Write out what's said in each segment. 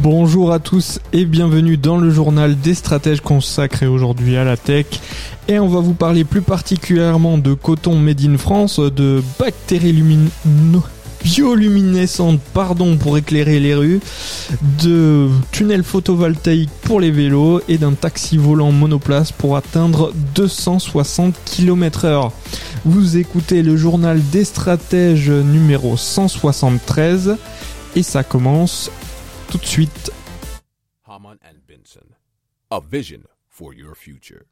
Bonjour à tous et bienvenue dans le journal des stratèges consacré aujourd'hui à la tech. Et on va vous parler plus particulièrement de coton made in France, de bactéries lumineuses pardon, pour éclairer les rues, de tunnels photovoltaïques pour les vélos et d'un taxi volant monoplace pour atteindre 260 km heure. Vous écoutez le journal des stratèges numéro 173 et ça commence tout de suite. Haman and Benson, a vision for your future.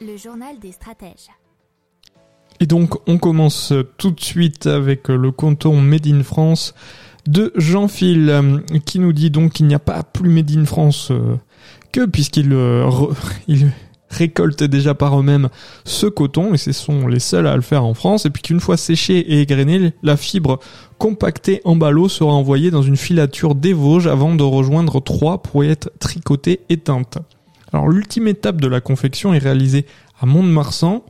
Le journal des stratèges. Et donc on commence tout de suite avec le canton Made in France de Jean-Phil euh, qui nous dit donc qu'il n'y a pas plus Made in France euh, que puisqu'il euh, il récoltent déjà par eux-mêmes ce coton et ce sont les seuls à le faire en France et puis qu'une fois séché et égrené, la fibre compactée en ballot sera envoyée dans une filature des Vosges avant de rejoindre Troyes pour y être tricotée et teinte. Alors l'ultime étape de la confection est réalisée à Mont-de-Marsan,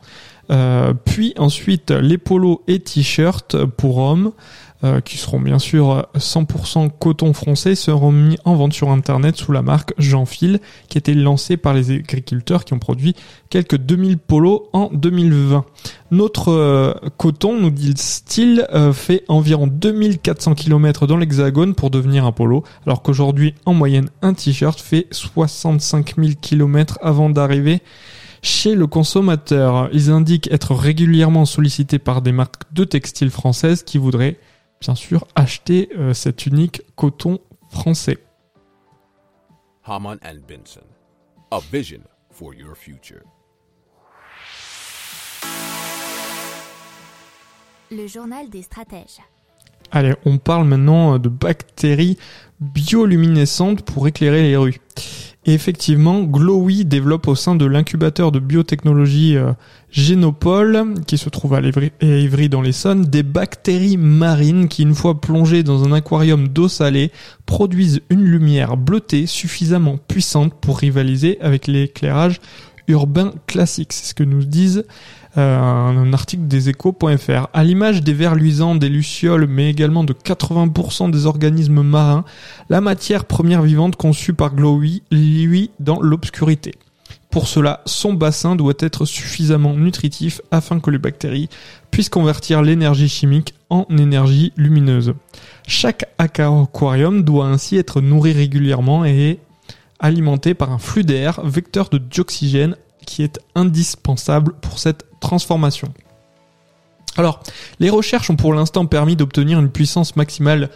puis ensuite les polos et t-shirts pour hommes euh, qui seront bien sûr 100% coton français seront mis en vente sur internet sous la marque Jeanfil qui été lancée par les agriculteurs qui ont produit quelques 2000 polos en 2020. Notre euh, coton, nous euh, fait environ 2400 km dans l'hexagone pour devenir un polo, alors qu'aujourd'hui en moyenne un t-shirt fait 65 000 km avant d'arriver chez le consommateur. Ils indiquent être régulièrement sollicités par des marques de textiles françaises qui voudraient bien sûr acheter euh, cet unique coton français. Haman and Benson, a vision for your future. Le journal des stratèges. Allez, on parle maintenant de bactéries bioluminescentes pour éclairer les rues. Et effectivement, Glowy développe au sein de l'incubateur de biotechnologie euh, Génopole, qui se trouve à Ivry, à Ivry dans l'Essonne, des bactéries marines qui, une fois plongées dans un aquarium d'eau salée, produisent une lumière bleutée suffisamment puissante pour rivaliser avec l'éclairage urbain classique. C'est ce que nous disent euh, un article des échos.fr. À l'image des vers luisants, des lucioles, mais également de 80% des organismes marins, la matière première vivante conçue par Glowy lui dans l'obscurité. Pour cela, son bassin doit être suffisamment nutritif afin que les bactéries puissent convertir l'énergie chimique en énergie lumineuse. Chaque aquarium doit ainsi être nourri régulièrement et alimenté par un flux d'air, vecteur de dioxygène, qui est indispensable pour cette transformation. Alors, les recherches ont pour l'instant permis d'obtenir une puissance maximale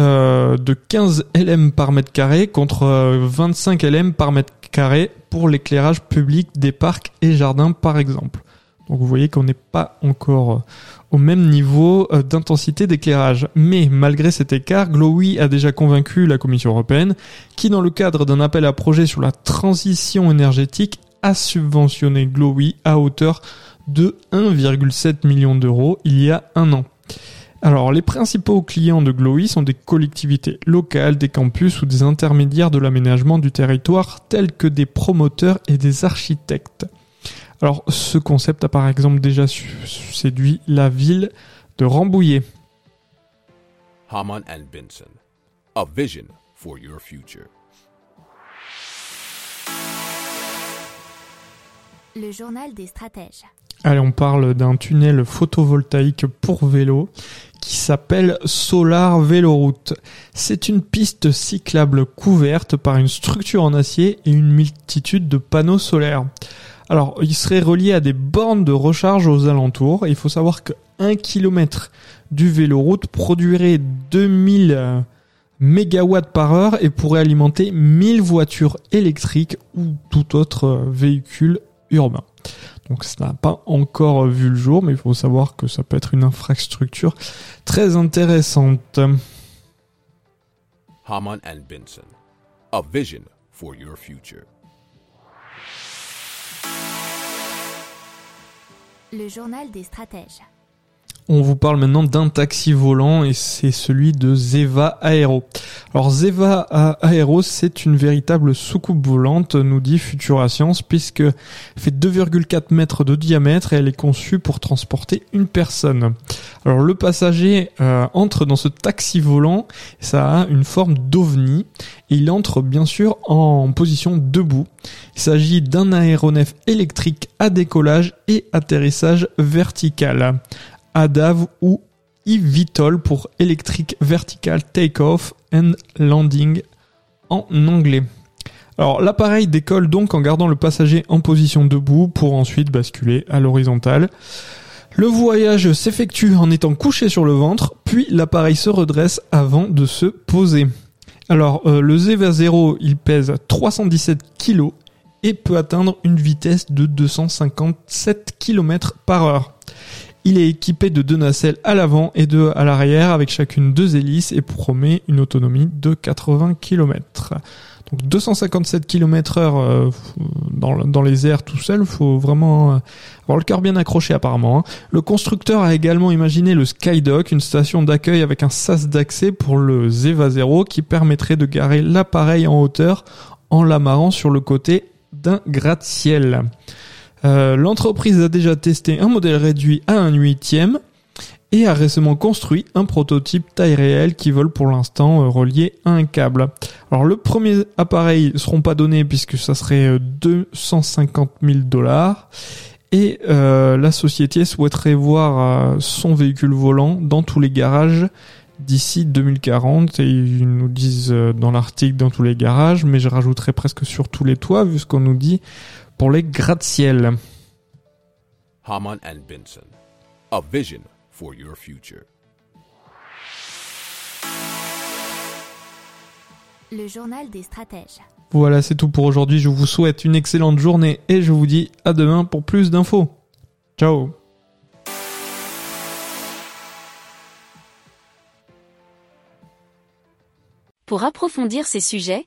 euh, de 15 LM par mètre carré contre euh, 25 LM par mètre carré pour l'éclairage public des parcs et jardins par exemple. Donc vous voyez qu'on n'est pas encore euh, au même niveau euh, d'intensité d'éclairage. Mais malgré cet écart, Glowy a déjà convaincu la Commission européenne qui, dans le cadre d'un appel à projet sur la transition énergétique, a subventionné Glowy à hauteur de 1,7 million d'euros il y a un an. Alors, les principaux clients de Glowy sont des collectivités locales, des campus ou des intermédiaires de l'aménagement du territoire tels que des promoteurs et des architectes. Alors, ce concept a par exemple déjà séduit la ville de Rambouillet. Haman Benson, a vision for your future. Le journal des stratèges. Allez, on parle d'un tunnel photovoltaïque pour vélo qui s'appelle Solar Véloroute. C'est une piste cyclable couverte par une structure en acier et une multitude de panneaux solaires. Alors, il serait relié à des bornes de recharge aux alentours. Il faut savoir que 1 km du véloroute produirait 2000 euh, mégawatts par heure et pourrait alimenter 1000 voitures électriques ou tout autre véhicule urbain. Donc ça n'a pas encore vu le jour, mais il faut savoir que ça peut être une infrastructure très intéressante. Haman and Benson. A vision for your future. Le journal des stratèges. On vous parle maintenant d'un taxi volant et c'est celui de Zeva Aero. Alors Zeva Aero, c'est une véritable soucoupe volante, nous dit Futura Science, puisque fait 2,4 mètres de diamètre et elle est conçue pour transporter une personne. Alors le passager euh, entre dans ce taxi volant, ça a une forme d'ovni et il entre bien sûr en position debout. Il s'agit d'un aéronef électrique à décollage et atterrissage vertical. ADAV ou eVTOL pour Electric Vertical Takeoff and Landing en anglais. Alors l'appareil décolle donc en gardant le passager en position debout pour ensuite basculer à l'horizontale. Le voyage s'effectue en étant couché sur le ventre, puis l'appareil se redresse avant de se poser. Alors euh, le Zeva 0, il pèse 317 kg et peut atteindre une vitesse de 257 km par heure. Il est équipé de deux nacelles à l'avant et deux à l'arrière avec chacune deux hélices et promet une autonomie de 80 km. Donc 257 km heure euh, dans, les airs tout seul, faut vraiment euh, avoir le cœur bien accroché apparemment. Hein. Le constructeur a également imaginé le Skydock, une station d'accueil avec un sas d'accès pour le Zeva 0 qui permettrait de garer l'appareil en hauteur en l'amarrant sur le côté d'un gratte-ciel. Euh, l'entreprise a déjà testé un modèle réduit à un huitième et a récemment construit un prototype taille réelle qui vole pour l'instant euh, relié à un câble. Alors le premier appareil ne seront pas donnés puisque ça serait 250 euh, 000 dollars et la société souhaiterait voir son véhicule volant dans tous les garages d'ici 2040 et ils nous disent dans l'article dans tous les garages mais je rajouterai presque sur tous les toits vu ce qu'on nous dit pour les gratte-ciel. Haman and Benson. A vision for your future. Le journal des stratèges. Voilà, c'est tout pour aujourd'hui. Je vous souhaite une excellente journée et je vous dis à demain pour plus d'infos. Ciao Pour approfondir ces sujets,